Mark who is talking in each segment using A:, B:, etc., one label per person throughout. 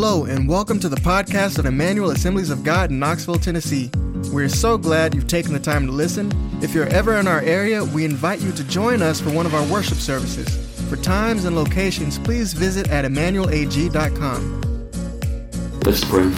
A: Hello, and welcome to the podcast of Emmanuel Assemblies of God in Knoxville, Tennessee. We're so glad you've taken the time to listen. If you're ever in our area, we invite you to join us for one of our worship services. For times and locations, please visit at emmanuelag.com.
B: Let's pray.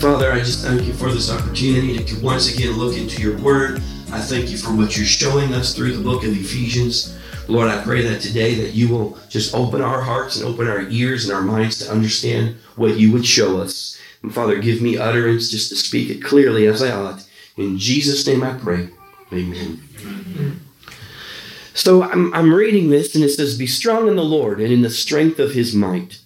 B: Father, I just thank you for this opportunity to once again look into your word. I thank you for what you're showing us through the book of Ephesians. Lord, I pray that today that you will just open our hearts and open our ears and our minds to understand what you would show us. And Father, give me utterance just to speak it clearly as I ought. In Jesus' name I pray. Amen. Amen. So I'm, I'm reading this and it says, Be strong in the Lord and in the strength of his might.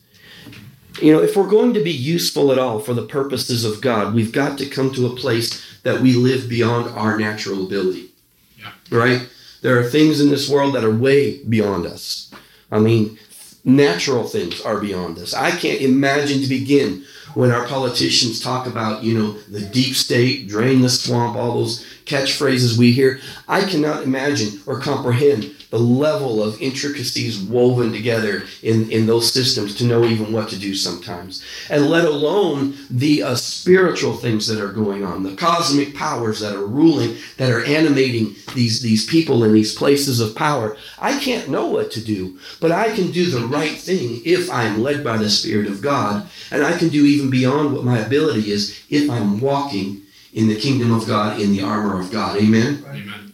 B: You know, if we're going to be useful at all for the purposes of God, we've got to come to a place that we live beyond our natural ability. Yeah. Right? There are things in this world that are way beyond us. I mean, natural things are beyond us. I can't imagine to begin when our politicians talk about, you know, the deep state, drain the swamp, all those catchphrases we hear. I cannot imagine or comprehend the level of intricacies woven together in, in those systems to know even what to do sometimes. And let alone the uh, spiritual things that are going on, the cosmic powers that are ruling, that are animating these, these people in these places of power. I can't know what to do, but I can do the right thing if I'm led by the Spirit of God. And I can do even beyond what my ability is if I'm walking in the kingdom of God, in the armor of God. Amen? Amen.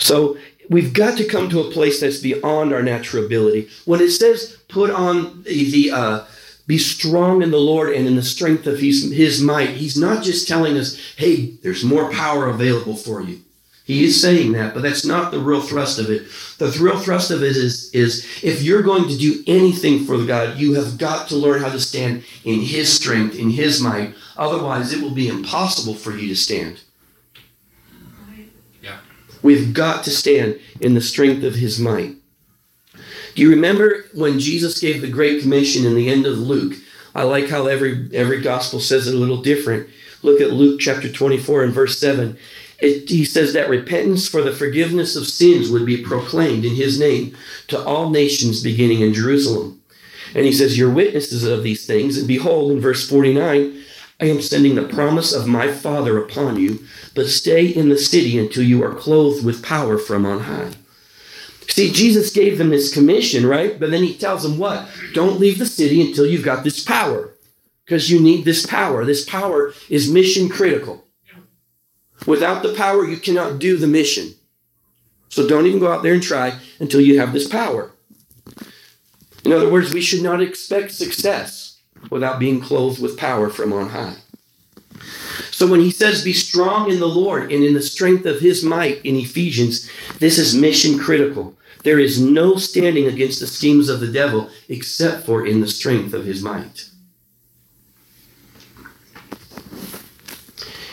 B: So we've got to come to a place that's beyond our natural ability. When it says put on the, uh, be strong in the Lord and in the strength of his, his might, he's not just telling us, hey, there's more power available for you. He is saying that, but that's not the real thrust of it. The real thrust of it is, is if you're going to do anything for God, you have got to learn how to stand in His strength, in His might. Otherwise, it will be impossible for you to stand. We've got to stand in the strength of his might. Do you remember when Jesus gave the Great Commission in the end of Luke? I like how every, every gospel says it a little different. Look at Luke chapter 24 and verse 7. It, he says that repentance for the forgiveness of sins would be proclaimed in his name to all nations beginning in Jerusalem. And he says, You're witnesses of these things. And behold, in verse 49, I am sending the promise of my Father upon you, but stay in the city until you are clothed with power from on high. See, Jesus gave them this commission, right? But then he tells them what? Don't leave the city until you've got this power, because you need this power. This power is mission critical. Without the power, you cannot do the mission. So don't even go out there and try until you have this power. In other words, we should not expect success without being clothed with power from on high. So when he says, Be strong in the Lord and in the strength of his might in Ephesians, this is mission critical. There is no standing against the schemes of the devil except for in the strength of his might.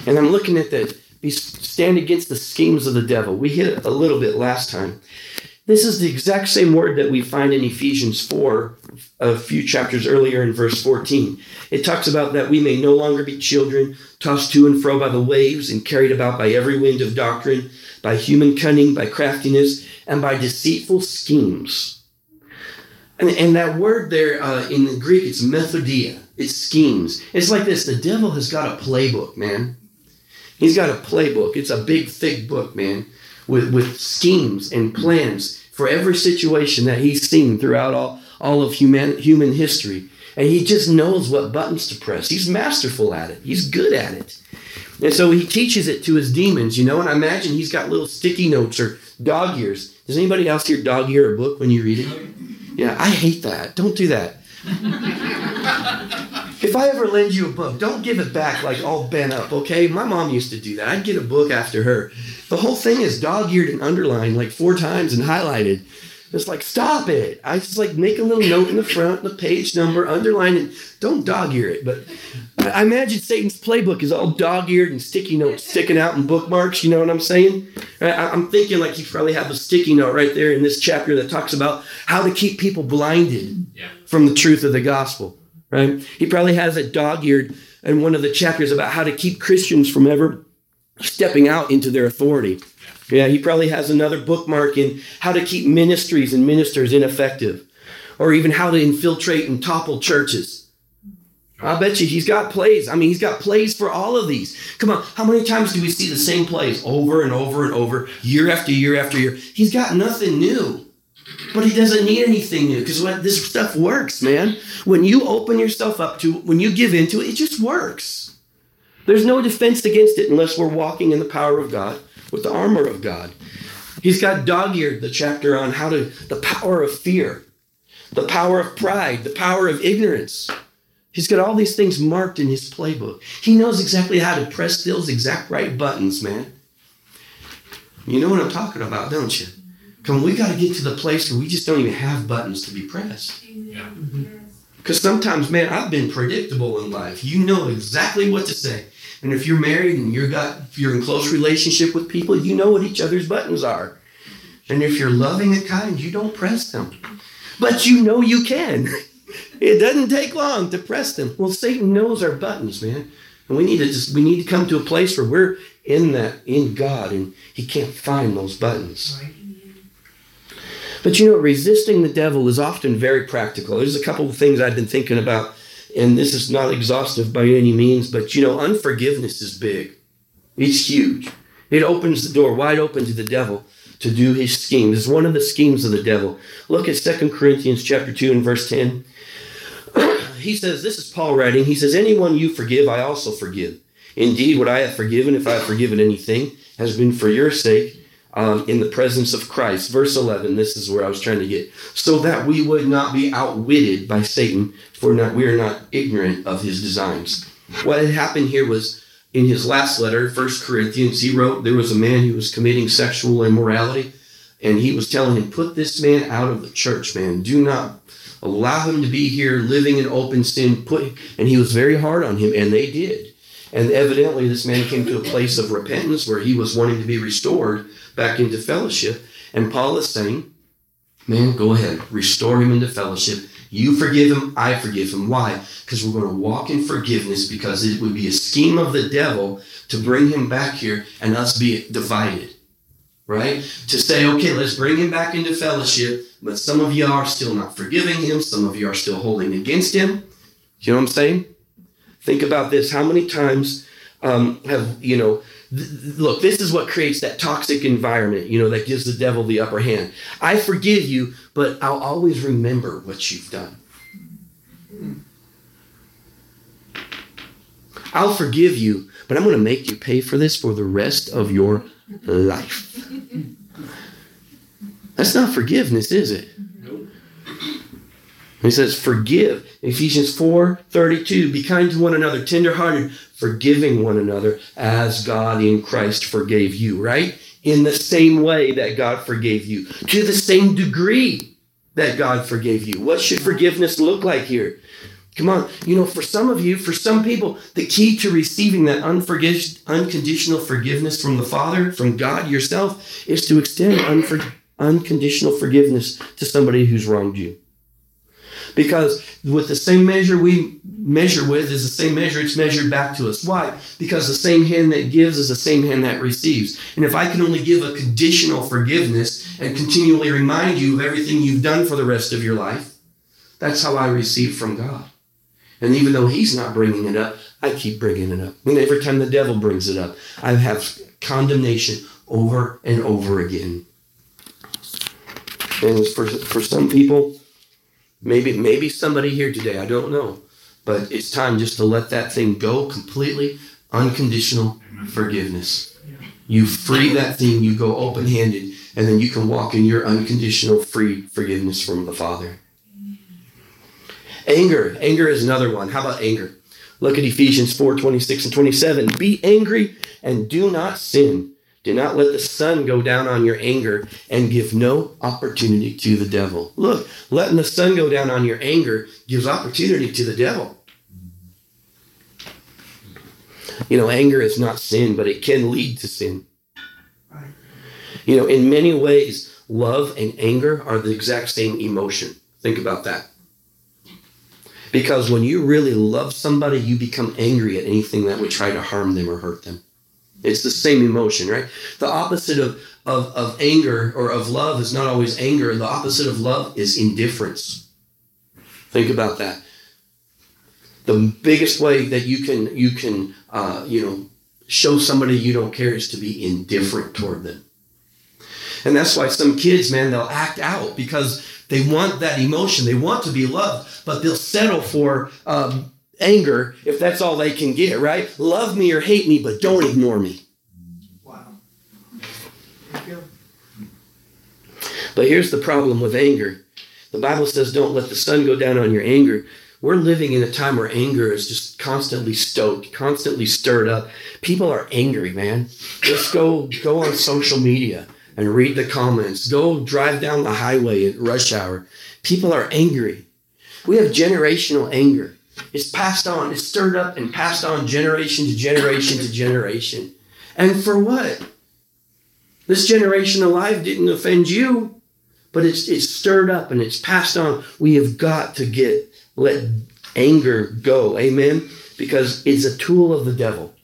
B: And I'm looking at that. Stand against the schemes of the devil. We hit it a little bit last time. This is the exact same word that we find in Ephesians 4, a few chapters earlier in verse 14. It talks about that we may no longer be children, tossed to and fro by the waves and carried about by every wind of doctrine, by human cunning, by craftiness, and by deceitful schemes. And, and that word there uh, in the Greek, it's methodia. It's schemes. It's like this the devil has got a playbook, man. He's got a playbook. It's a big, thick book, man with, with schemes and plans for every situation that he's seen throughout all, all of human, human history. And he just knows what buttons to press. He's masterful at it, he's good at it. And so he teaches it to his demons, you know, and I imagine he's got little sticky notes or dog ears. Does anybody else here dog ear a book when you read it? Yeah, I hate that. Don't do that. if I ever lend you a book, don't give it back like all bent up, okay? My mom used to do that. I'd get a book after her. The whole thing is dog eared and underlined like four times and highlighted. It's like, stop it. I just like make a little note in the front, the page number, underline it. Don't dog ear it. But I imagine Satan's playbook is all dog eared and sticky notes sticking out and bookmarks. You know what I'm saying? I'm thinking like you probably have a sticky note right there in this chapter that talks about how to keep people blinded yeah. from the truth of the gospel. Right? He probably has it dog eared in one of the chapters about how to keep Christians from ever stepping out into their authority. Yeah, he probably has another bookmark in how to keep ministries and ministers ineffective, or even how to infiltrate and topple churches. I bet you he's got plays. I mean, he's got plays for all of these. Come on, how many times do we see the same plays over and over and over, year after year after year? He's got nothing new, but he doesn't need anything new because this stuff works, man. When you open yourself up to, when you give into it, it just works. There's no defense against it unless we're walking in the power of God with the armor of God. He's got dog eared the chapter on how to, the power of fear, the power of pride, the power of ignorance. He's got all these things marked in his playbook. He knows exactly how to press those exact right buttons, man. You know what I'm talking about, don't you? Come, we got to get to the place where we just don't even have buttons to be pressed. Because sometimes, man, I've been predictable in life. You know exactly what to say. And if you're married and you're got if you're in close relationship with people, you know what each other's buttons are. And if you're loving and kind, you don't press them. But you know you can. It doesn't take long to press them. Well, Satan knows our buttons, man. And we need to just we need to come to a place where we're in that in God and he can't find those buttons. But you know, resisting the devil is often very practical. There's a couple of things I've been thinking about and this is not exhaustive by any means, but you know, unforgiveness is big. It's huge. It opens the door wide open to the devil to do his schemes. It's one of the schemes of the devil. Look at 2 Corinthians chapter 2 and verse 10. he says, this is Paul writing. He says, Anyone you forgive, I also forgive. Indeed, what I have forgiven, if I have forgiven anything, has been for your sake um, in the presence of Christ. Verse 11, this is where I was trying to get. So that we would not be outwitted by Satan, for not, we are not ignorant of his designs. What had happened here was in his last letter, First Corinthians, he wrote there was a man who was committing sexual immorality, and he was telling him, Put this man out of the church, man. Do not allow him to be here living in open sin. Put and he was very hard on him, and they did. And evidently, this man came to a place of repentance where he was wanting to be restored back into fellowship. And Paul is saying, Man, go ahead, restore him into fellowship. You forgive him, I forgive him. Why? Because we're going to walk in forgiveness because it would be a scheme of the devil to bring him back here and us be divided. Right? To say, okay, let's bring him back into fellowship, but some of you are still not forgiving him, some of you are still holding against him. You know what I'm saying? Think about this. How many times um, have, you know, look, this is what creates that toxic environment, you know, that gives the devil the upper hand. I forgive you, but I'll always remember what you've done. I'll forgive you, but I'm going to make you pay for this for the rest of your life. That's not forgiveness, is it? No. He says, forgive. Ephesians 4 32, be kind to one another, tenderhearted, forgiving one another as God in Christ forgave you, right? In the same way that God forgave you, to the same degree that God forgave you. What should forgiveness look like here? Come on, you know, for some of you, for some people, the key to receiving that unconditional forgiveness from the Father, from God yourself, is to extend unfor- unconditional forgiveness to somebody who's wronged you. Because with the same measure we measure with is the same measure it's measured back to us. Why? Because the same hand that gives is the same hand that receives. And if I can only give a conditional forgiveness and continually remind you of everything you've done for the rest of your life, that's how I receive from God. And even though He's not bringing it up, I keep bringing it up. And every time the devil brings it up, I have condemnation over and over again. And for, for some people, Maybe maybe somebody here today, I don't know. But it's time just to let that thing go completely, unconditional forgiveness. You free that thing, you go open handed, and then you can walk in your unconditional free forgiveness from the Father. Anger. Anger is another one. How about anger? Look at Ephesians 4 26 and 27. Be angry and do not sin. Do not let the sun go down on your anger and give no opportunity to the devil. Look, letting the sun go down on your anger gives opportunity to the devil. You know, anger is not sin, but it can lead to sin. You know, in many ways, love and anger are the exact same emotion. Think about that. Because when you really love somebody, you become angry at anything that would try to harm them or hurt them. It's the same emotion, right? The opposite of, of, of anger or of love is not always anger. The opposite of love is indifference. Think about that. the biggest way that you can you can uh, you know show somebody you don't care is to be indifferent toward them. And that's why some kids, man, they'll act out because they want that emotion. They want to be loved, but they'll settle for um, anger if that's all they can get, right? Love me or hate me, but don't ignore me. Wow. But here's the problem with anger. The Bible says, don't let the sun go down on your anger. We're living in a time where anger is just constantly stoked, constantly stirred up. People are angry, man. Just go go on social media and read the comments. Go drive down the highway at rush hour. People are angry. We have generational anger. It's passed on, it's stirred up and passed on generation to generation to generation. And for what? This generation alive didn't offend you, but it's, it's stirred up and it's passed on. We have got to get, let anger go. Amen? Because it's a tool of the devil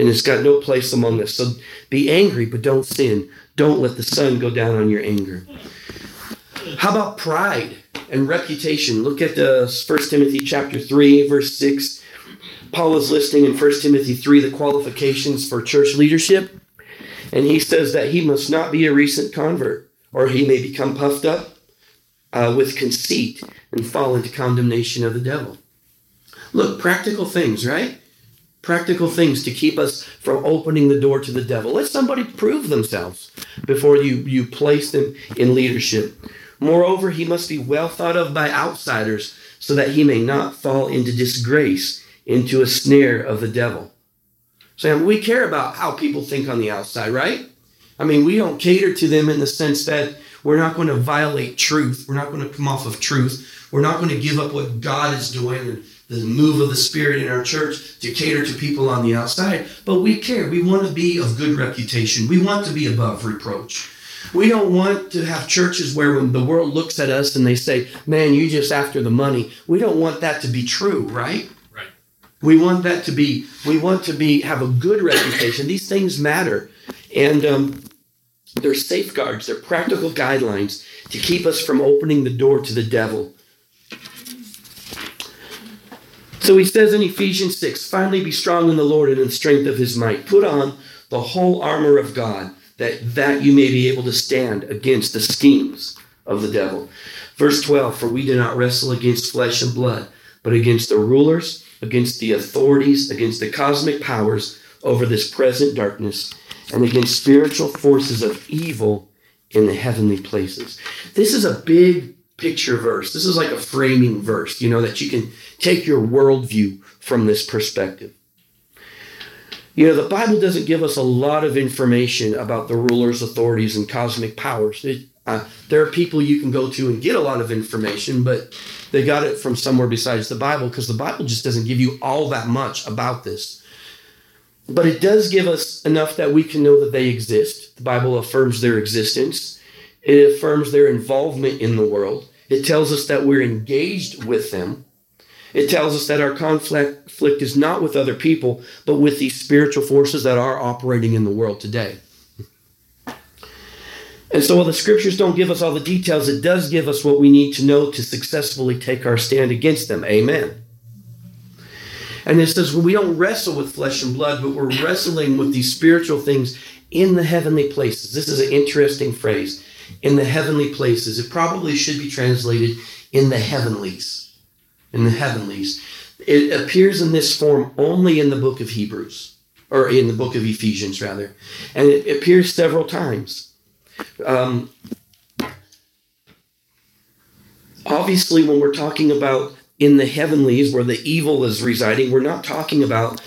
B: and it's got no place among us. So be angry, but don't sin. Don't let the sun go down on your anger. How about pride and reputation? Look at the 1 Timothy chapter 3, verse 6. Paul is listing in 1 Timothy 3 the qualifications for church leadership. And he says that he must not be a recent convert, or he may become puffed up uh, with conceit and fall into condemnation of the devil. Look, practical things, right? practical things to keep us from opening the door to the devil. Let somebody prove themselves before you, you place them in leadership. Moreover, he must be well thought of by outsiders so that he may not fall into disgrace, into a snare of the devil. So we care about how people think on the outside, right? I mean, we don't cater to them in the sense that we're not going to violate truth. We're not going to come off of truth. We're not going to give up what God is doing and the move of the Spirit in our church to cater to people on the outside, but we care. We want to be of good reputation. We want to be above reproach. We don't want to have churches where when the world looks at us and they say, man, you just after the money. We don't want that to be true, right?
C: Right.
B: We want that to be, we want to be, have a good reputation. These things matter. And um, they're safeguards, they're practical guidelines to keep us from opening the door to the devil so he says in Ephesians 6 finally be strong in the Lord and in the strength of his might. Put on the whole armor of God that, that you may be able to stand against the schemes of the devil. Verse 12 For we do not wrestle against flesh and blood, but against the rulers, against the authorities, against the cosmic powers over this present darkness, and against spiritual forces of evil in the heavenly places. This is a big picture verse. This is like a framing verse, you know, that you can take your worldview from this perspective. You know, the Bible doesn't give us a lot of information about the rulers, authorities, and cosmic powers. It, uh, there are people you can go to and get a lot of information, but they got it from somewhere besides the Bible because the Bible just doesn't give you all that much about this. But it does give us enough that we can know that they exist. The Bible affirms their existence, it affirms their involvement in the world. It tells us that we're engaged with them. It tells us that our conflict is not with other people, but with these spiritual forces that are operating in the world today. And so, while the scriptures don't give us all the details, it does give us what we need to know to successfully take our stand against them. Amen. And it says, well, we don't wrestle with flesh and blood, but we're wrestling with these spiritual things in the heavenly places. This is an interesting phrase in the heavenly places. It probably should be translated in the heavenlies. In the heavenlies. It appears in this form only in the book of Hebrews, or in the book of Ephesians, rather. And it appears several times. Um, obviously, when we're talking about in the heavenlies where the evil is residing, we're not talking about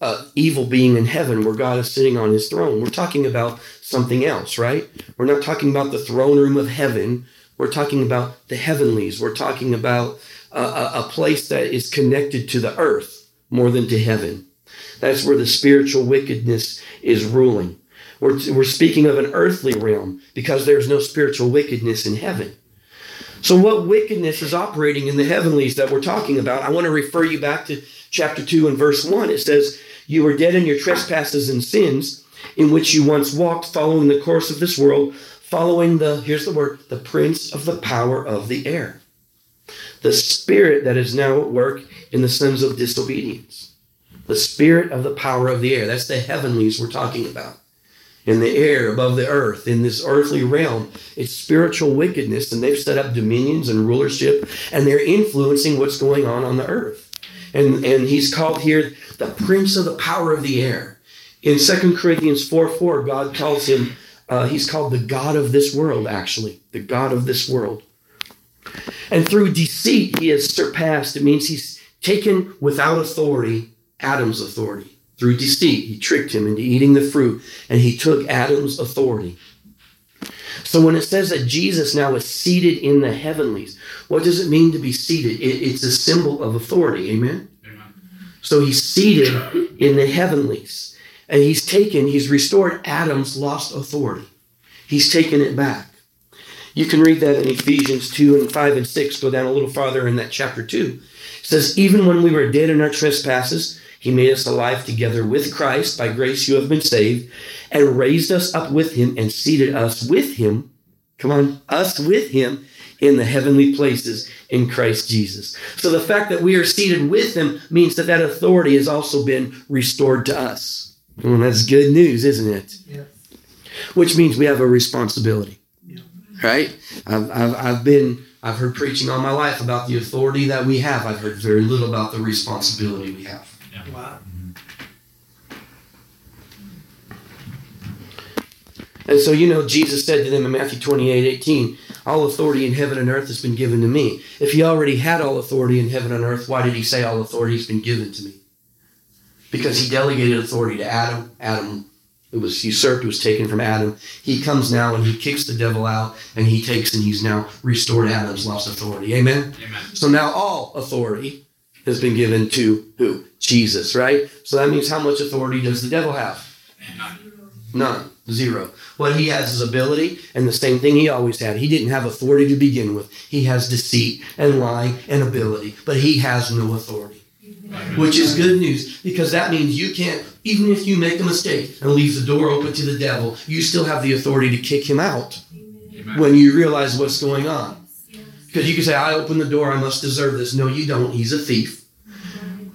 B: uh, evil being in heaven where God is sitting on his throne. We're talking about something else, right? We're not talking about the throne room of heaven. We're talking about the heavenlies. We're talking about a, a place that is connected to the earth more than to heaven. That's where the spiritual wickedness is ruling. We're, we're speaking of an earthly realm because there's no spiritual wickedness in heaven. So, what wickedness is operating in the heavenlies that we're talking about? I want to refer you back to chapter 2 and verse 1. It says, You were dead in your trespasses and sins, in which you once walked, following the course of this world, following the, here's the word, the prince of the power of the air. The spirit that is now at work in the sons of disobedience. The spirit of the power of the air. That's the heavenlies we're talking about. In the air, above the earth, in this earthly realm, it's spiritual wickedness, and they've set up dominions and rulership, and they're influencing what's going on on the earth. And, and he's called here the prince of the power of the air. In 2 Corinthians 4 4, God calls him, uh, he's called the God of this world, actually, the God of this world. And through deceit, he has surpassed. It means he's taken without authority Adam's authority. Through deceit, he tricked him into eating the fruit, and he took Adam's authority. So when it says that Jesus now is seated in the heavenlies, what does it mean to be seated? It, it's a symbol of authority. Amen? Amen. So he's seated in the heavenlies, and he's taken, he's restored Adam's lost authority. He's taken it back. You can read that in Ephesians 2 and 5 and 6. Go down a little farther in that chapter 2. It says, Even when we were dead in our trespasses, he made us alive together with Christ. By grace you have been saved, and raised us up with him and seated us with him. Come on, us with him in the heavenly places in Christ Jesus. So the fact that we are seated with him means that that authority has also been restored to us. And that's good news, isn't it? Yeah. Which means we have a responsibility right? I've, I've, I've been, I've heard preaching all my life about the authority that we have. I've heard very little about the responsibility we have. Yeah. Wow. Mm-hmm. And so, you know, Jesus said to them in Matthew 28 18, All authority in heaven and earth has been given to me. If he already had all authority in heaven and earth, why did he say all authority has been given to me? Because he delegated authority to Adam. Adam it was usurped, it was taken from Adam. He comes now and he kicks the devil out and he takes and he's now restored Adam's lost authority. Amen? Amen. So now all authority has been given to who? Jesus, right? So that means how much authority does the devil have? None. None. Zero. What he has is ability, and the same thing he always had. He didn't have authority to begin with. He has deceit and lying and ability, but he has no authority which is good news because that means you can't, even if you make a mistake and leave the door open to the devil, you still have the authority to kick him out Amen. when you realize what's going on. Because you can say, I opened the door, I must deserve this. No, you don't. He's a thief.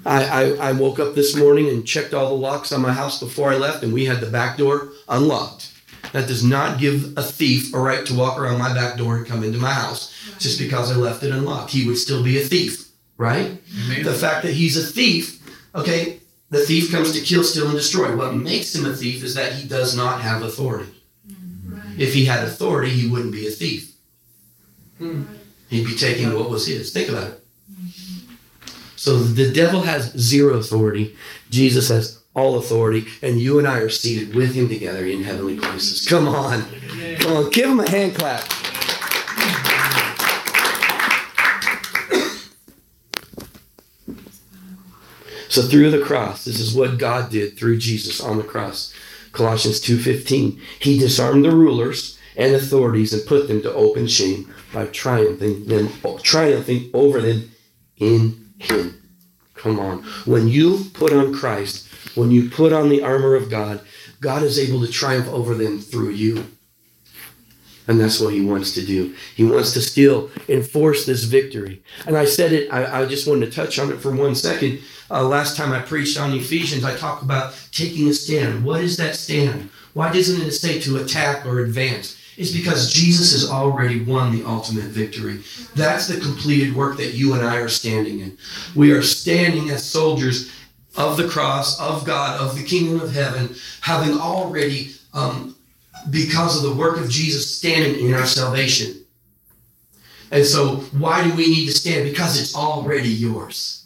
B: I, I, I woke up this morning and checked all the locks on my house before I left, and we had the back door unlocked. That does not give a thief a right to walk around my back door and come into my house just because I left it unlocked. He would still be a thief right? Amen. The fact that he's a thief, okay, the thief comes to kill, steal, and destroy. What makes him a thief is that he does not have authority. Right. If he had authority, he wouldn't be a thief. Hmm. He'd be taking what was his. Think about it. So the devil has zero authority. Jesus has all authority, and you and I are seated with him together in heavenly places. Come on. Come on. Give him a hand clap. So through the cross, this is what God did through Jesus on the cross. Colossians 2:15. He disarmed the rulers and authorities and put them to open shame by triumphing them triumphing over them in him. Come on. When you put on Christ, when you put on the armor of God, God is able to triumph over them through you. And that's what he wants to do. He wants to still enforce this victory. And I said it, I, I just wanted to touch on it for one second. Uh, last time I preached on Ephesians, I talked about taking a stand. What is that stand? Why doesn't it say to attack or advance? It's because Jesus has already won the ultimate victory. That's the completed work that you and I are standing in. We are standing as soldiers of the cross, of God, of the kingdom of heaven, having already, um, because of the work of Jesus, standing in our salvation. And so, why do we need to stand? Because it's already yours.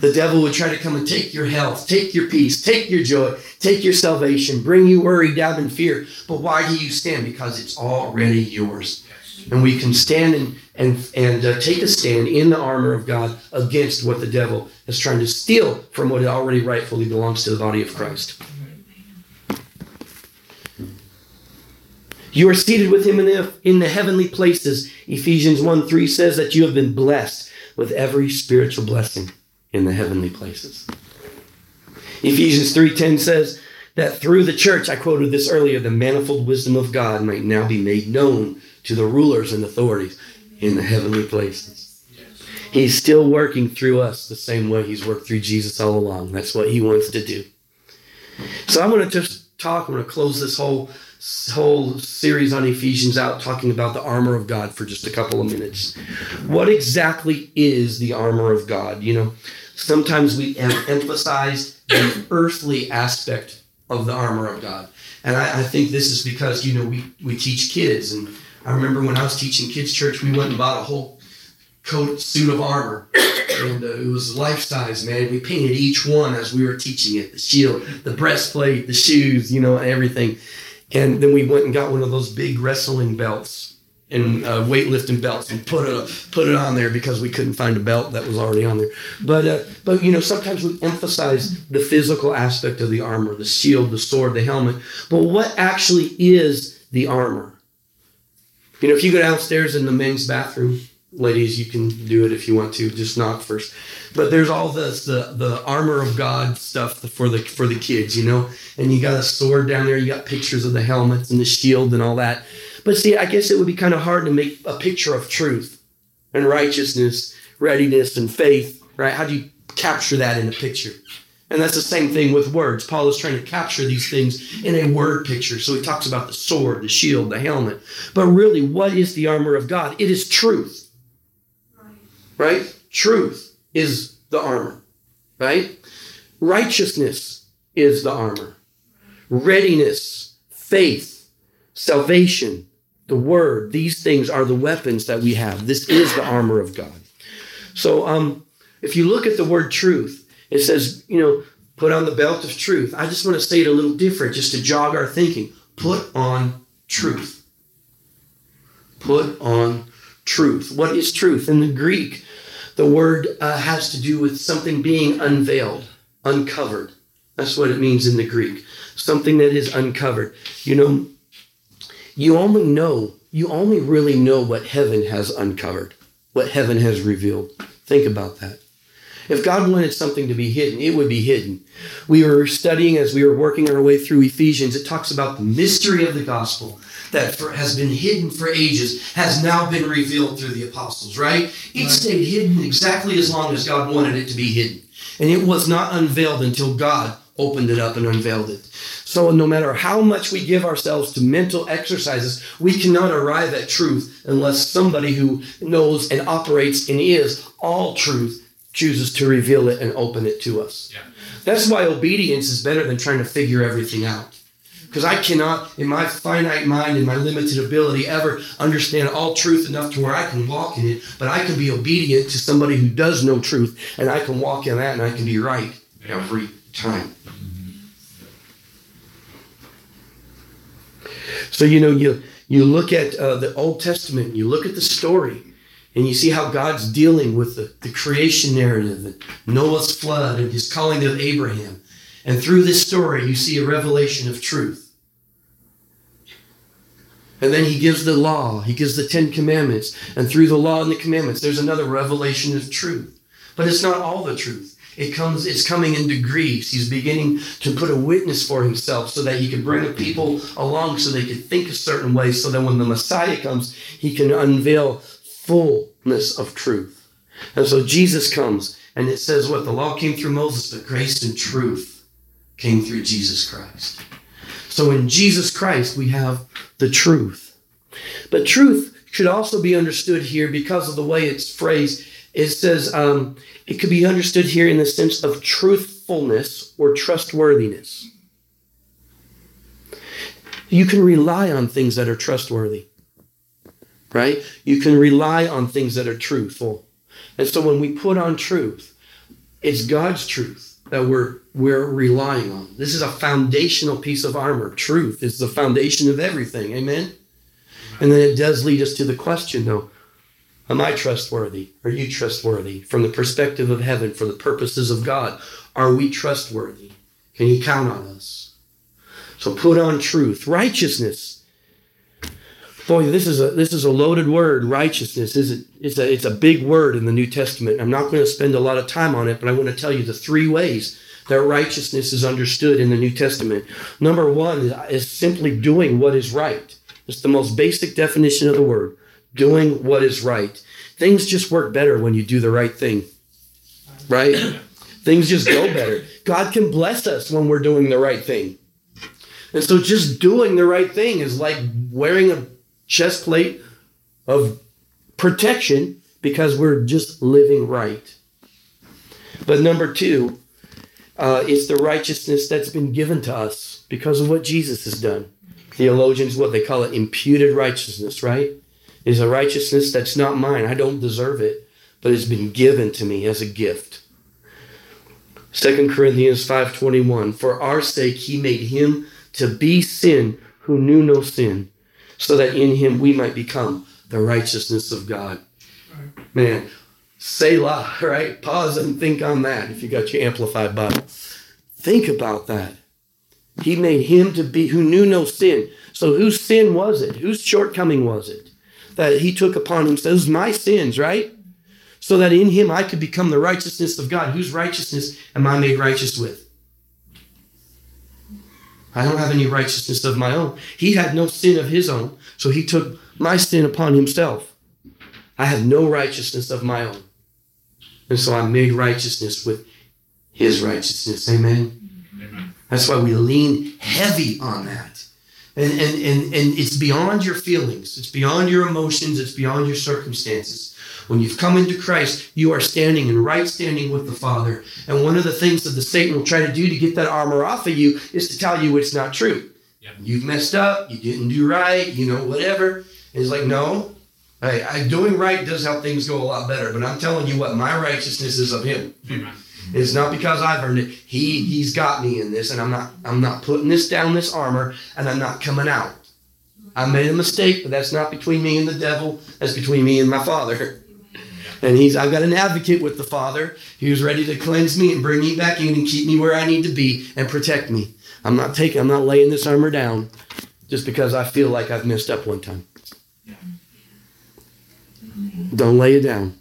B: The devil would try to come and take your health, take your peace, take your joy, take your salvation, bring you worry, doubt, and fear. But why do you stand? Because it's already yours. And we can stand and, and, and uh, take a stand in the armor of God against what the devil is trying to steal from what already rightfully belongs to the body of Christ. You are seated with him in the, in the heavenly places. Ephesians 1 3 says that you have been blessed with every spiritual blessing in the heavenly places. Ephesians 3:10 says that through the church, I quoted this earlier, the manifold wisdom of God might now be made known to the rulers and authorities. in the heavenly places. He's still working through us the same way he's worked through Jesus all along. That's what he wants to do. So I'm going to just talk. I'm going to close this whole whole series on Ephesians out talking about the armor of God for just a couple of minutes. What exactly is the armor of God? You know, sometimes we emphasize the earthly aspect of the armor of God. And I, I, think this is because, you know, we, we teach kids. And I remember when I was teaching kids' church, we went and bought a whole coat, suit of armor. And uh, it was life size, man. We painted each one as we were teaching it the shield, the breastplate, the shoes, you know, everything. And then we went and got one of those big wrestling belts and uh, weightlifting belts and put it put it on there because we couldn't find a belt that was already on there. But uh, but you know sometimes we emphasize the physical aspect of the armor, the shield, the sword, the helmet. But what actually is the armor? You know, if you go downstairs in the men's bathroom, ladies, you can do it if you want to. Just knock first. But there's all this the the armor of God stuff for the for the kids, you know. And you got a sword down there. You got pictures of the helmets and the shield and all that. But see, I guess it would be kind of hard to make a picture of truth and righteousness, readiness, and faith, right? How do you capture that in a picture? And that's the same thing with words. Paul is trying to capture these things in a word picture. So he talks about the sword, the shield, the helmet. But really, what is the armor of God? It is truth. Right? Truth is the armor. Right? Righteousness is the armor. Readiness, faith, salvation, the word, these things are the weapons that we have. This is the armor of God. So um, if you look at the word truth, it says, you know, put on the belt of truth. I just want to say it a little different just to jog our thinking. Put on truth. Put on truth. What is truth? In the Greek, the word uh, has to do with something being unveiled, uncovered. That's what it means in the Greek. Something that is uncovered. You know, you only know, you only really know what heaven has uncovered, what heaven has revealed. Think about that. If God wanted something to be hidden, it would be hidden. We were studying as we were working our way through Ephesians, it talks about the mystery of the gospel that for, has been hidden for ages has now been revealed through the apostles, right? It right. stayed hidden exactly as long as God wanted it to be hidden. And it was not unveiled until God opened it up and unveiled it. So, no matter how much we give ourselves to mental exercises, we cannot arrive at truth unless somebody who knows and operates and is all truth chooses to reveal it and open it to us. Yeah. That's why obedience is better than trying to figure everything out. Because I cannot, in my finite mind and my limited ability, ever understand all truth enough to where I can walk in it. But I can be obedient to somebody who does know truth, and I can walk in that and I can be right every time. So you know you you look at uh, the Old Testament, you look at the story, and you see how God's dealing with the, the creation narrative and Noah's flood and his calling of Abraham. And through this story, you see a revelation of truth. And then he gives the law, he gives the Ten Commandments. And through the law and the commandments, there's another revelation of truth. But it's not all the truth. It comes, it's coming in degrees. He's beginning to put a witness for himself so that he can bring the people along so they can think a certain way, so that when the Messiah comes, he can unveil fullness of truth. And so Jesus comes, and it says what? The law came through Moses, but grace and truth came through Jesus Christ. So in Jesus Christ, we have the truth. But truth should also be understood here because of the way it's phrased. It says um, it could be understood here in the sense of truthfulness or trustworthiness. You can rely on things that are trustworthy, right? You can rely on things that are truthful. And so when we put on truth, it's God's truth that we're we're relying on. This is a foundational piece of armor. Truth is the foundation of everything. Amen. And then it does lead us to the question though, Am I trustworthy? Are you trustworthy? From the perspective of heaven, for the purposes of God, are we trustworthy? Can you count on us? So put on truth, righteousness. Boy, this is a this is a loaded word. Righteousness is it? It's a it's a big word in the New Testament. I'm not going to spend a lot of time on it, but I want to tell you the three ways that righteousness is understood in the New Testament. Number one is simply doing what is right. It's the most basic definition of the word doing what is right. Things just work better when you do the right thing, right? Things just go better. God can bless us when we're doing the right thing. And so just doing the right thing is like wearing a chest plate of protection because we're just living right. But number two, uh, it's the righteousness that's been given to us because of what Jesus has done. Theologians, what they call it, imputed righteousness, right? Is a righteousness that's not mine. I don't deserve it, but it's been given to me as a gift. 2 Corinthians 5:21 For our sake he made him to be sin who knew no sin, so that in him we might become the righteousness of God. Man, Selah, right? Pause and think on that if you got your amplified Bible. Think about that. He made him to be who knew no sin. So whose sin was it? Whose shortcoming was it? That he took upon himself. It my sins, right? So that in him I could become the righteousness of God. Whose righteousness am I made righteous with? I don't have any righteousness of my own. He had no sin of his own, so he took my sin upon himself. I have no righteousness of my own. And so I'm made righteousness with his righteousness. Amen. Amen. That's why we lean heavy on that. And, and, and, and it's beyond your feelings, it's beyond your emotions, it's beyond your circumstances. When you've come into Christ, you are standing in right standing with the Father. And one of the things that the Satan will try to do to get that armor off of you is to tell you it's not true. Yeah. You've messed up, you didn't do right, you know, whatever. And it's like, no, I, I, doing right does help things go a lot better. But I'm telling you what, my righteousness is of Him. Amen. It's not because I've earned it. He He's got me in this, and I'm not I'm not putting this down, this armor, and I'm not coming out. I made a mistake, but that's not between me and the devil. That's between me and my Father. And he's, I've got an advocate with the Father who's ready to cleanse me and bring me back in and keep me where I need to be and protect me. I'm not taking, I'm not laying this armor down just because I feel like I've messed up one time. Don't lay it down.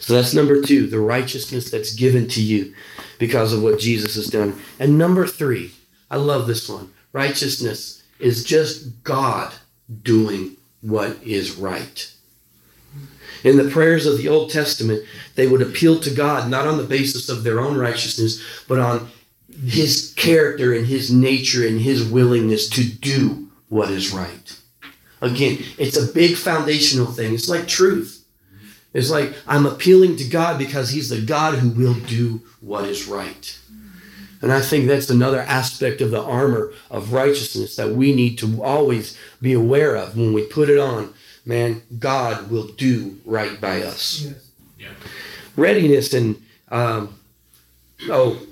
B: So that's number two, the righteousness that's given to you because of what Jesus has done. And number three, I love this one. Righteousness is just God doing what is right. In the prayers of the Old Testament, they would appeal to God not on the basis of their own righteousness, but on his character and his nature and his willingness to do what is right. Again, it's a big foundational thing. It's like truth. It's like I'm appealing to God because he's the God who will do what is right. And I think that's another aspect of the armor of righteousness that we need to always be aware of when we put it on man, God will do right by us. Yes. Yeah. Readiness and, um, oh,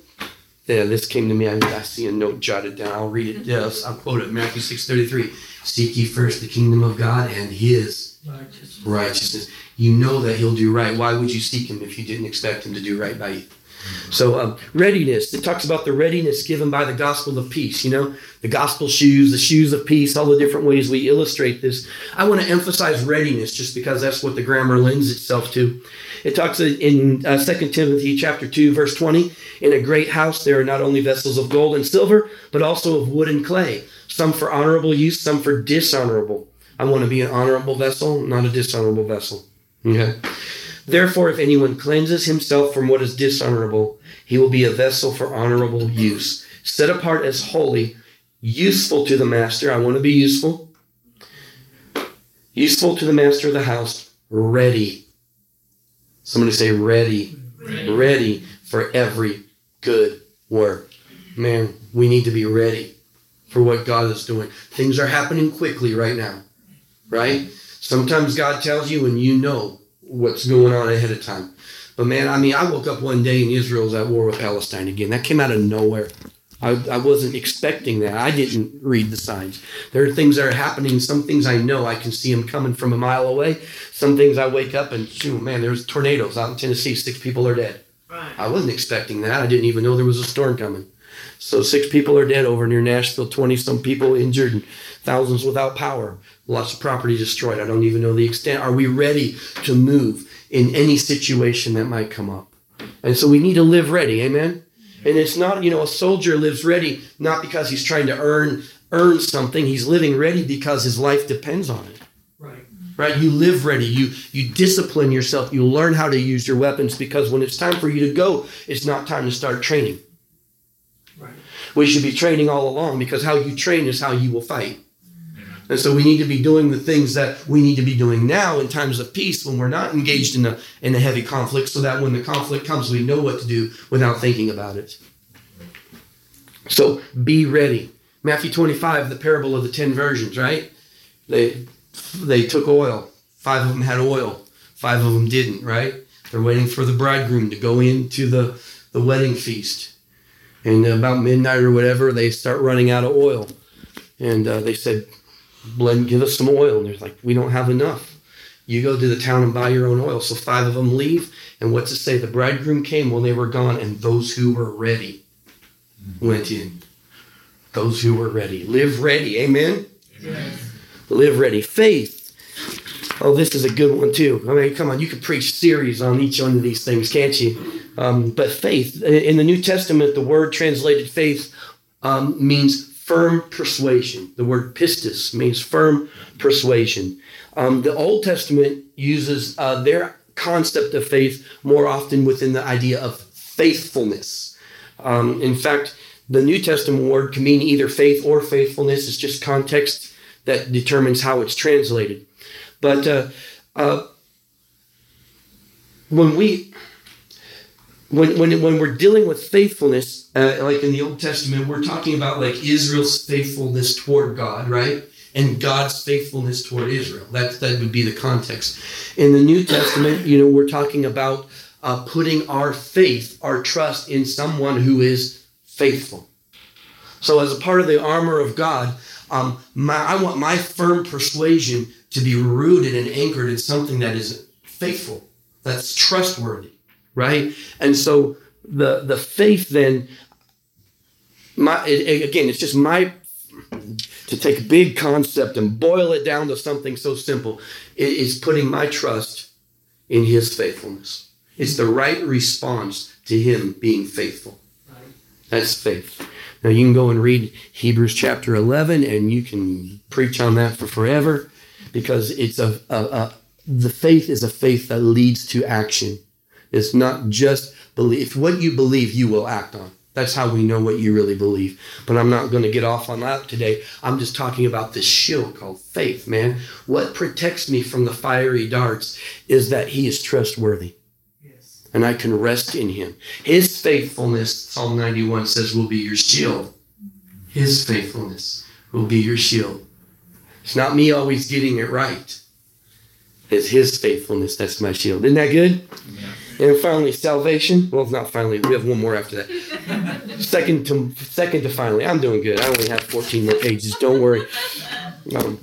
B: yeah, this came to me. I, I, see a note jotted down. I'll read it. Yes, I'll quote it. Matthew 6.33. Seek ye first the kingdom of God and his righteousness. righteousness. You know that he'll do right. Why would you seek him if you didn't expect him to do right by you? So um, readiness. It talks about the readiness given by the gospel of peace. You know, the gospel shoes, the shoes of peace, all the different ways we illustrate this. I want to emphasize readiness just because that's what the grammar lends itself to. It talks in uh, 2 Timothy chapter 2, verse 20, in a great house there are not only vessels of gold and silver, but also of wood and clay, some for honorable use, some for dishonorable. I want to be an honorable vessel, not a dishonorable vessel. Okay. Therefore, if anyone cleanses himself from what is dishonorable, he will be a vessel for honorable use, set apart as holy, useful to the master. I want to be useful. Useful to the master of the house, ready. Somebody say ready. Ready, ready for every good work. Man, we need to be ready for what God is doing. Things are happening quickly right now, right? Sometimes God tells you and you know what's going on ahead of time. But man, I mean, I woke up one day and Israel's at war with Palestine again. That came out of nowhere. I, I wasn't expecting that. I didn't read the signs. There are things that are happening. Some things I know I can see them coming from a mile away. Some things I wake up and, shoot, man, there's tornadoes out in Tennessee. Six people are dead. Right. I wasn't expecting that. I didn't even know there was a storm coming. So six people are dead over near Nashville. Twenty some people injured, and thousands without power lots of property destroyed. I don't even know the extent. Are we ready to move in any situation that might come up? And so we need to live ready. Amen. And it's not, you know, a soldier lives ready not because he's trying to earn earn something. He's living ready because his life depends on it. Right. right? You live ready. You you discipline yourself. You learn how to use your weapons because when it's time for you to go, it's not time to start training. Right. We should be training all along because how you train is how you will fight. And so we need to be doing the things that we need to be doing now in times of peace when we're not engaged in a in a heavy conflict, so that when the conflict comes, we know what to do without thinking about it. So be ready. Matthew 25, the parable of the ten virgins, right? They they took oil. Five of them had oil. Five of them didn't, right? They're waiting for the bridegroom to go into the, the wedding feast. And about midnight or whatever, they start running out of oil. And uh, they said, Blend, give us some oil. And they're like, we don't have enough. You go to the town and buy your own oil. So five of them leave. And what's it say? The bridegroom came when they were gone, and those who were ready went in. Those who were ready. Live ready. Amen? Live ready. Faith. Oh, this is a good one too. I mean, come on, you could preach series on each one of these things, can't you? Um, but faith. In the New Testament, the word translated faith um, means firm persuasion. The word pistis means firm persuasion. Um, the Old Testament uses uh, their concept of faith more often within the idea of faithfulness. Um, in fact, the New Testament word can mean either faith or faithfulness. It's just context that determines how it's translated. But uh, uh, when we when, when, when we're dealing with faithfulness, uh, like in the Old Testament, we're talking about like Israel's faithfulness toward God, right? And God's faithfulness toward Israel. That, that would be the context. In the New Testament, you know, we're talking about uh, putting our faith, our trust in someone who is faithful. So, as a part of the armor of God, um, my, I want my firm persuasion to be rooted and anchored in something that is faithful, that's trustworthy, right? And so the the faith then, my it, again, it's just my to take a big concept and boil it down to something so simple. It is putting my trust in His faithfulness. It's the right response to Him being faithful. That's faith. Now you can go and read Hebrews chapter 11 and you can preach on that for forever because it's a, a, a the faith is a faith that leads to action. It's not just belief. What you believe, you will act on. That's how we know what you really believe. But I'm not going to get off on that today. I'm just talking about this shield called faith, man. What protects me from the fiery darts is that he is trustworthy and I can rest in him. His faithfulness, Psalm 91 says, will be your shield. His faithfulness will be your shield. It's not me always getting it right. It's his faithfulness that's my shield. Isn't that good? Yeah. And finally, salvation. Well, not finally. We have one more after that. second to second to finally. I'm doing good. I only have 14 more pages. Don't worry. Um,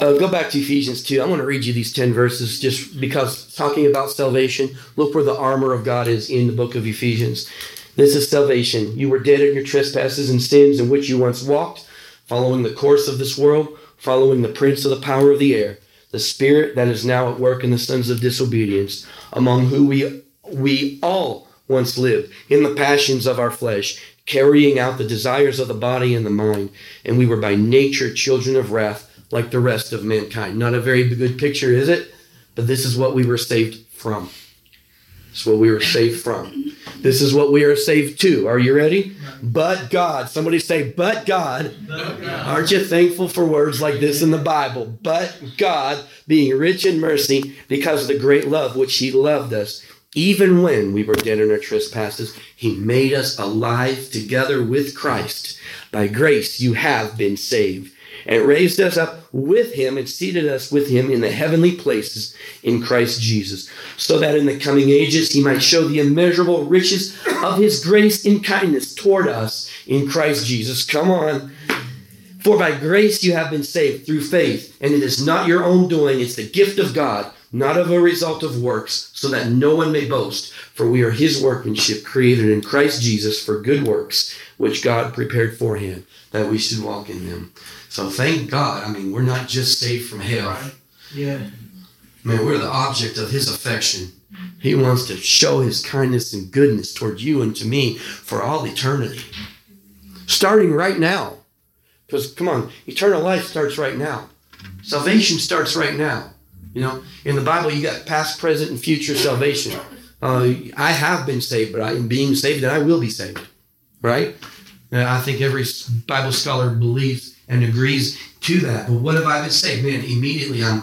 B: uh, go back to Ephesians 2. I want to read you these 10 verses just because talking about salvation, look where the armor of God is in the book of Ephesians. This is salvation. You were dead in your trespasses and sins in which you once walked, following the course of this world, following the prince of the power of the air, the spirit that is now at work in the sons of disobedience, among whom we, we all once lived in the passions of our flesh, carrying out the desires of the body and the mind, and we were by nature children of wrath like the rest of mankind. Not a very good picture, is it? But this is what we were saved from. Is what we were saved from. This is what we are saved to. Are you ready? But God. Somebody say, but God. but God. Aren't you thankful for words like this in the Bible? But God, being rich in mercy, because of the great love which He loved us, even when we were dead in our trespasses, He made us alive together with Christ. By grace you have been saved and raised us up with him and seated us with him in the heavenly places in Christ Jesus, so that in the coming ages he might show the immeasurable riches of his grace and kindness toward us in Christ Jesus. Come on. For by grace you have been saved through faith, and it is not your own doing, it's the gift of God, not of a result of works, so that no one may boast. For we are his workmanship, created in Christ Jesus for good works, which God prepared beforehand that we should walk in them. So thank God. I mean, we're not just saved from hell. Right.
A: Yeah.
B: Man, we're the object of his affection. He wants to show his kindness and goodness toward you and to me for all eternity. Starting right now. Because, come on, eternal life starts right now. Salvation starts right now. You know, in the Bible, you got past, present, and future salvation. Uh, I have been saved, but I am being saved, and I will be saved. Right? Uh, I think every Bible scholar believes and agrees to that. But what have I been saved? Man, immediately I'm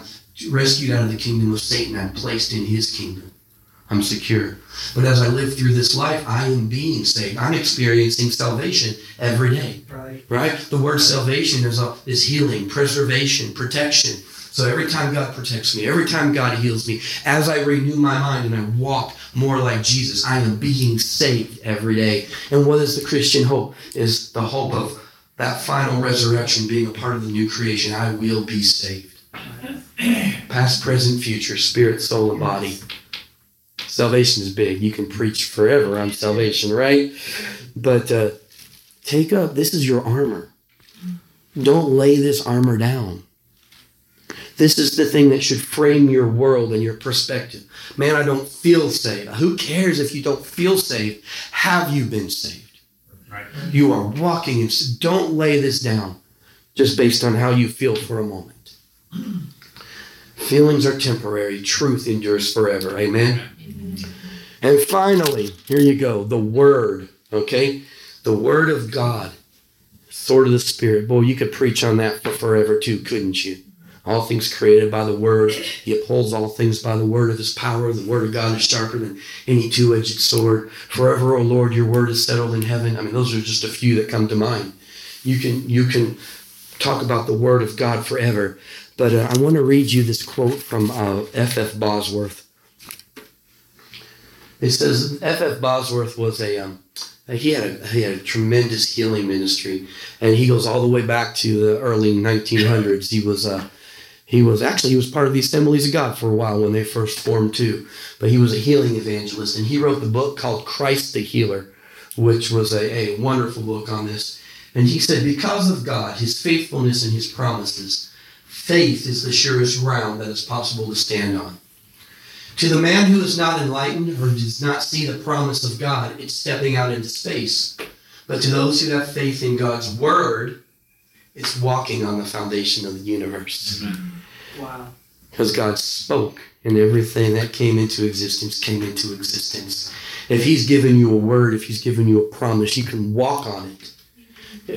B: rescued out of the kingdom of Satan. I'm placed in his kingdom. I'm secure. But as I live through this life, I am being saved. I'm experiencing salvation every day.
A: Right.
B: Right? The word salvation is, a, is healing, preservation, protection. So every time God protects me, every time God heals me, as I renew my mind and I walk more like Jesus, I am being saved every day. And what is the Christian hope? Is the hope of that final resurrection being a part of the new creation. I will be saved. Past, present, future, spirit, soul, and body. Salvation is big. You can preach forever on salvation, right? But uh, take up, this is your armor. Don't lay this armor down. This is the thing that should frame your world and your perspective. Man, I don't feel saved. Who cares if you don't feel saved? Have you been saved? Right. You are walking and don't lay this down just based on how you feel for a moment. Feelings are temporary, truth endures forever. Amen. And finally, here you go the Word, okay? The Word of God, sword of the Spirit. Boy, you could preach on that for forever too, couldn't you? All things created by the Word. He upholds all things by the word of His power. The Word of God is sharper than any two edged sword. Forever, O Lord, your Word is settled in heaven. I mean, those are just a few that come to mind. You can, you can talk about the Word of God forever. But uh, I want to read you this quote from F.F. Uh, F. Bosworth. It says F.F. F. Bosworth was a um, he had a he had a tremendous healing ministry, and he goes all the way back to the early 1900s. He was uh, he was actually he was part of the Assemblies of God for a while when they first formed too. But he was a healing evangelist, and he wrote the book called Christ the Healer, which was a, a wonderful book on this. And he said, because of God, His faithfulness and His promises, faith is the surest ground that is possible to stand on. To the man who is not enlightened or does not see the promise of God, it's stepping out into space. But to those who have faith in God's word, it's walking on the foundation of the universe.
A: Wow.
B: Because God spoke, and everything that came into existence came into existence. If He's given you a word, if He's given you a promise, you can walk on it.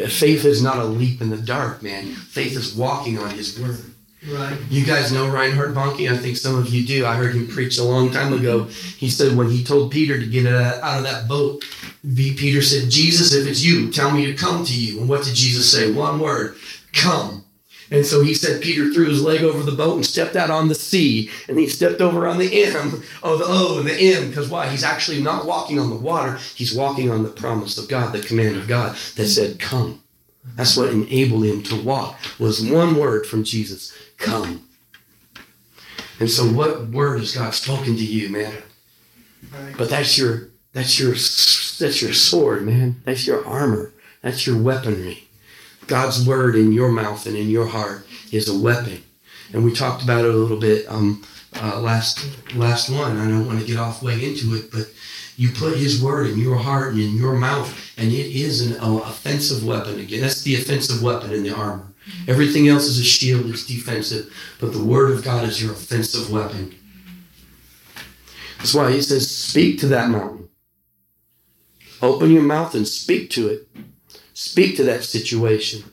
B: Faith is not a leap in the dark, man. Faith is walking on His word.
A: Right.
B: You guys know Reinhard Bonnke? I think some of you do. I heard him preach a long time ago. He said when he told Peter to get out of that boat, Peter said, Jesus, if it's you, tell me to come to you. And what did Jesus say? One word, come. And so he said Peter threw his leg over the boat and stepped out on the sea. And he stepped over on the M, oh, the O and the M. Because why? He's actually not walking on the water. He's walking on the promise of God, the command of God that said, come. That's what enabled him to walk, was one word from Jesus come. And so what word has God spoken to you, man? But that's your that's your that's your sword, man. That's your armor. That's your weaponry. God's word in your mouth and in your heart is a weapon. And we talked about it a little bit um, uh, last last one. I don't want to get off way into it, but you put His word in your heart and in your mouth, and it is an uh, offensive weapon. Again, that's the offensive weapon in the armor. Everything else is a shield, it's defensive. But the Word of God is your offensive weapon. That's why he says, Speak to that mountain. Open your mouth and speak to it. Speak to that situation.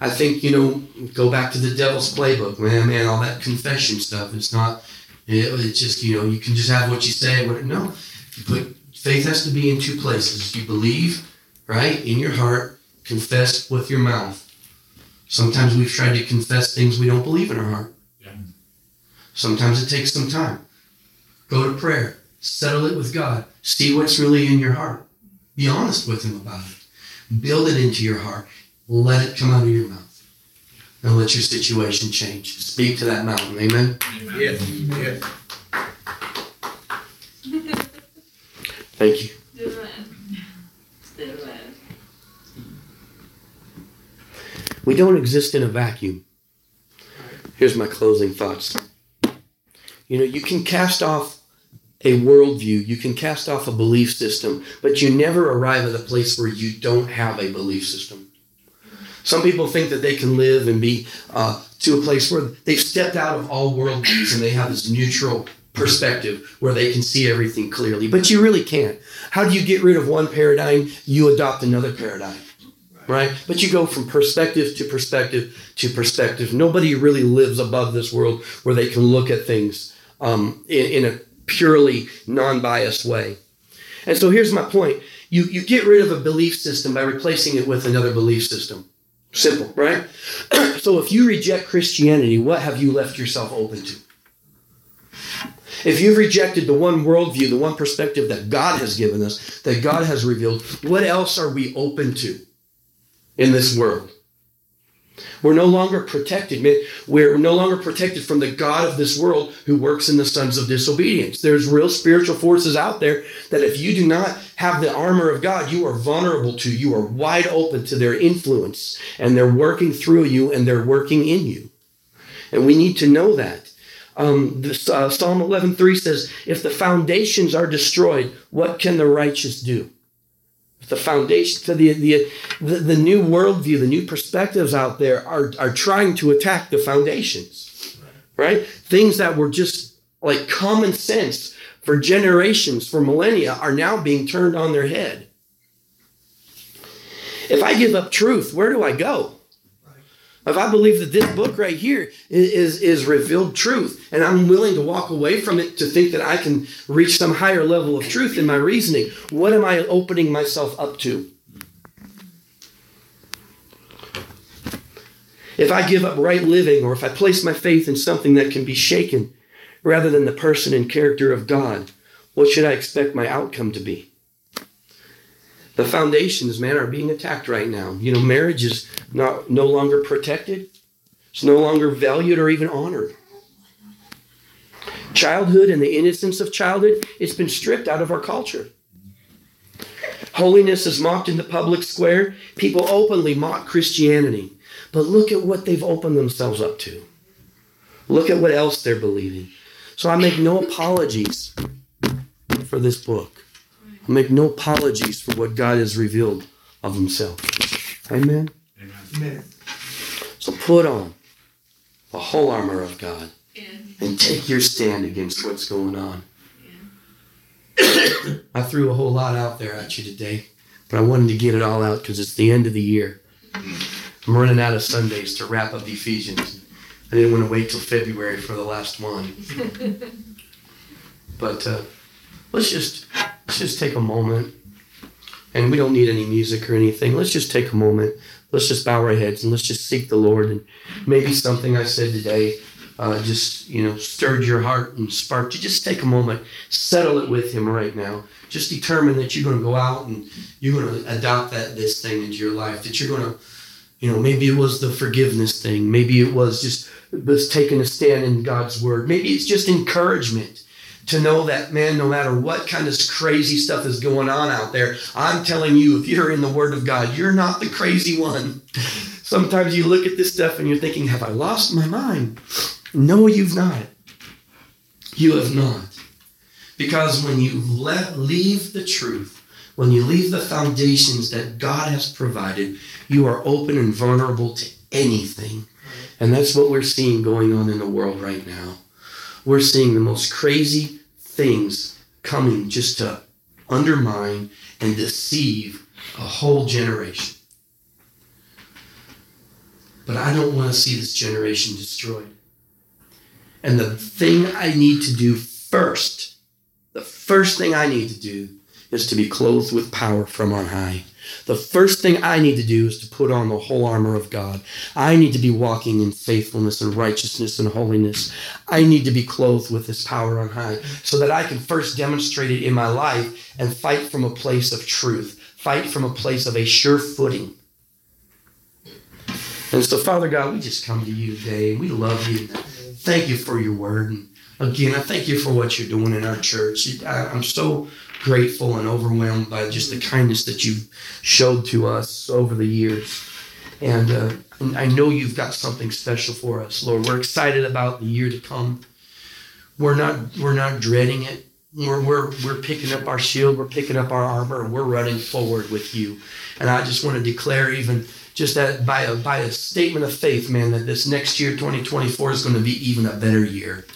B: I think, you know, go back to the devil's playbook. Man, man, all that confession stuff. It's not, it's just, you know, you can just have what you say. What, no. But faith has to be in two places. You believe, right, in your heart, confess with your mouth. Sometimes we've tried to confess things we don't believe in our heart. Yeah. Sometimes it takes some time. Go to prayer. Settle it with God. See what's really in your heart. Be honest with Him about it. Build it into your heart. Let it come out of your mouth. And let your situation change. Speak to that mountain. Amen?
A: Yes. yes.
B: Thank you. We don't exist in a vacuum. Here's my closing thoughts. You know, you can cast off a worldview, you can cast off a belief system, but you never arrive at a place where you don't have a belief system. Some people think that they can live and be uh, to a place where they've stepped out of all worldviews and they have this neutral perspective where they can see everything clearly. But you really can't. How do you get rid of one paradigm? You adopt another paradigm. Right? But you go from perspective to perspective to perspective. Nobody really lives above this world where they can look at things um, in, in a purely non biased way. And so here's my point you, you get rid of a belief system by replacing it with another belief system. Simple, right? so if you reject Christianity, what have you left yourself open to? If you've rejected the one worldview, the one perspective that God has given us, that God has revealed, what else are we open to in this world? We're no longer protected. We're no longer protected from the God of this world who works in the sons of disobedience. There's real spiritual forces out there that if you do not have the armor of God, you are vulnerable to. You are wide open to their influence, and they're working through you and they're working in you. And we need to know that. Um, this, uh, Psalm 11:3 says, "If the foundations are destroyed, what can the righteous do?" The foundation to the, the, the, the new worldview, the new perspectives out there are, are trying to attack the foundations, right? Things that were just like common sense for generations, for millennia, are now being turned on their head. If I give up truth, where do I go? If I believe that this book right here is, is revealed truth, and I'm willing to walk away from it to think that I can reach some higher level of truth in my reasoning, what am I opening myself up to? If I give up right living, or if I place my faith in something that can be shaken rather than the person and character of God, what should I expect my outcome to be? The foundations, man, are being attacked right now. You know, marriage is not no longer protected. It's no longer valued or even honored. Childhood and the innocence of childhood, it's been stripped out of our culture. Holiness is mocked in the public square. People openly mock Christianity. But look at what they've opened themselves up to. Look at what else they're believing. So I make no apologies for this book make no apologies for what God has revealed of himself. Amen? Amen. So put on the whole armor of God and take your stand against what's going on. I threw a whole lot out there at you today, but I wanted to get it all out because it's the end of the year. I'm running out of Sundays to wrap up Ephesians. I didn't want to wait till February for the last one. but uh, let's just let's just take a moment. And we don't need any music or anything. Let's just take a moment. Let's just bow our heads and let's just seek the Lord. And maybe something I said today uh, just, you know, stirred your heart and sparked you. Just take a moment, settle it with Him right now. Just determine that you're going to go out and you're going to adopt that this thing into your life. That you're going to, you know, maybe it was the forgiveness thing. Maybe it was just was taking a stand in God's word. Maybe it's just encouragement to know that, man, no matter what kind of crazy stuff is going on out there, I'm telling you, if you're in the Word of God, you're not the crazy one. Sometimes you look at this stuff and you're thinking, have I lost my mind? No, you've not. You have not. Because when you let, leave the truth, when you leave the foundations that God has provided, you are open and vulnerable to anything. And that's what we're seeing going on in the world right now. We're seeing the most crazy, things coming just to undermine and deceive a whole generation. But I don't want to see this generation destroyed. And the thing I need to do first, the first thing I need to do is to be clothed with power from on high. The first thing I need to do is to put on the whole armor of God. I need to be walking in faithfulness and righteousness and holiness. I need to be clothed with His power on high so that I can first demonstrate it in my life and fight from a place of truth, fight from a place of a sure footing. And so, Father God, we just come to you today and we love you. Thank you for your word. And again, I thank you for what you're doing in our church. I'm so grateful and overwhelmed by just the kindness that you've showed to us over the years. And, uh, and I know you've got something special for us, Lord. We're excited about the year to come. We're not we're not dreading it. we're, we're, we're picking up our shield, we're picking up our armor, and we're running forward with you. And I just want to declare, even just that by a, by a statement of faith, man, that this next year, 2024, is going to be even a better year.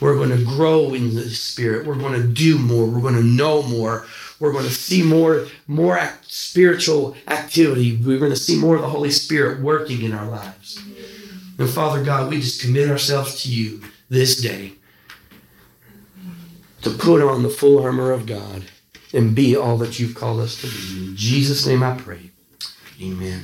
B: We're going to grow in the Spirit. We're going to do more. We're going to know more. We're going to see more, more act, spiritual activity. We're going to see more of the Holy Spirit working in our lives. And Father God, we just commit ourselves to you this day to put on the full armor of God and be all that you've called us to be. In Jesus' name I pray. Amen.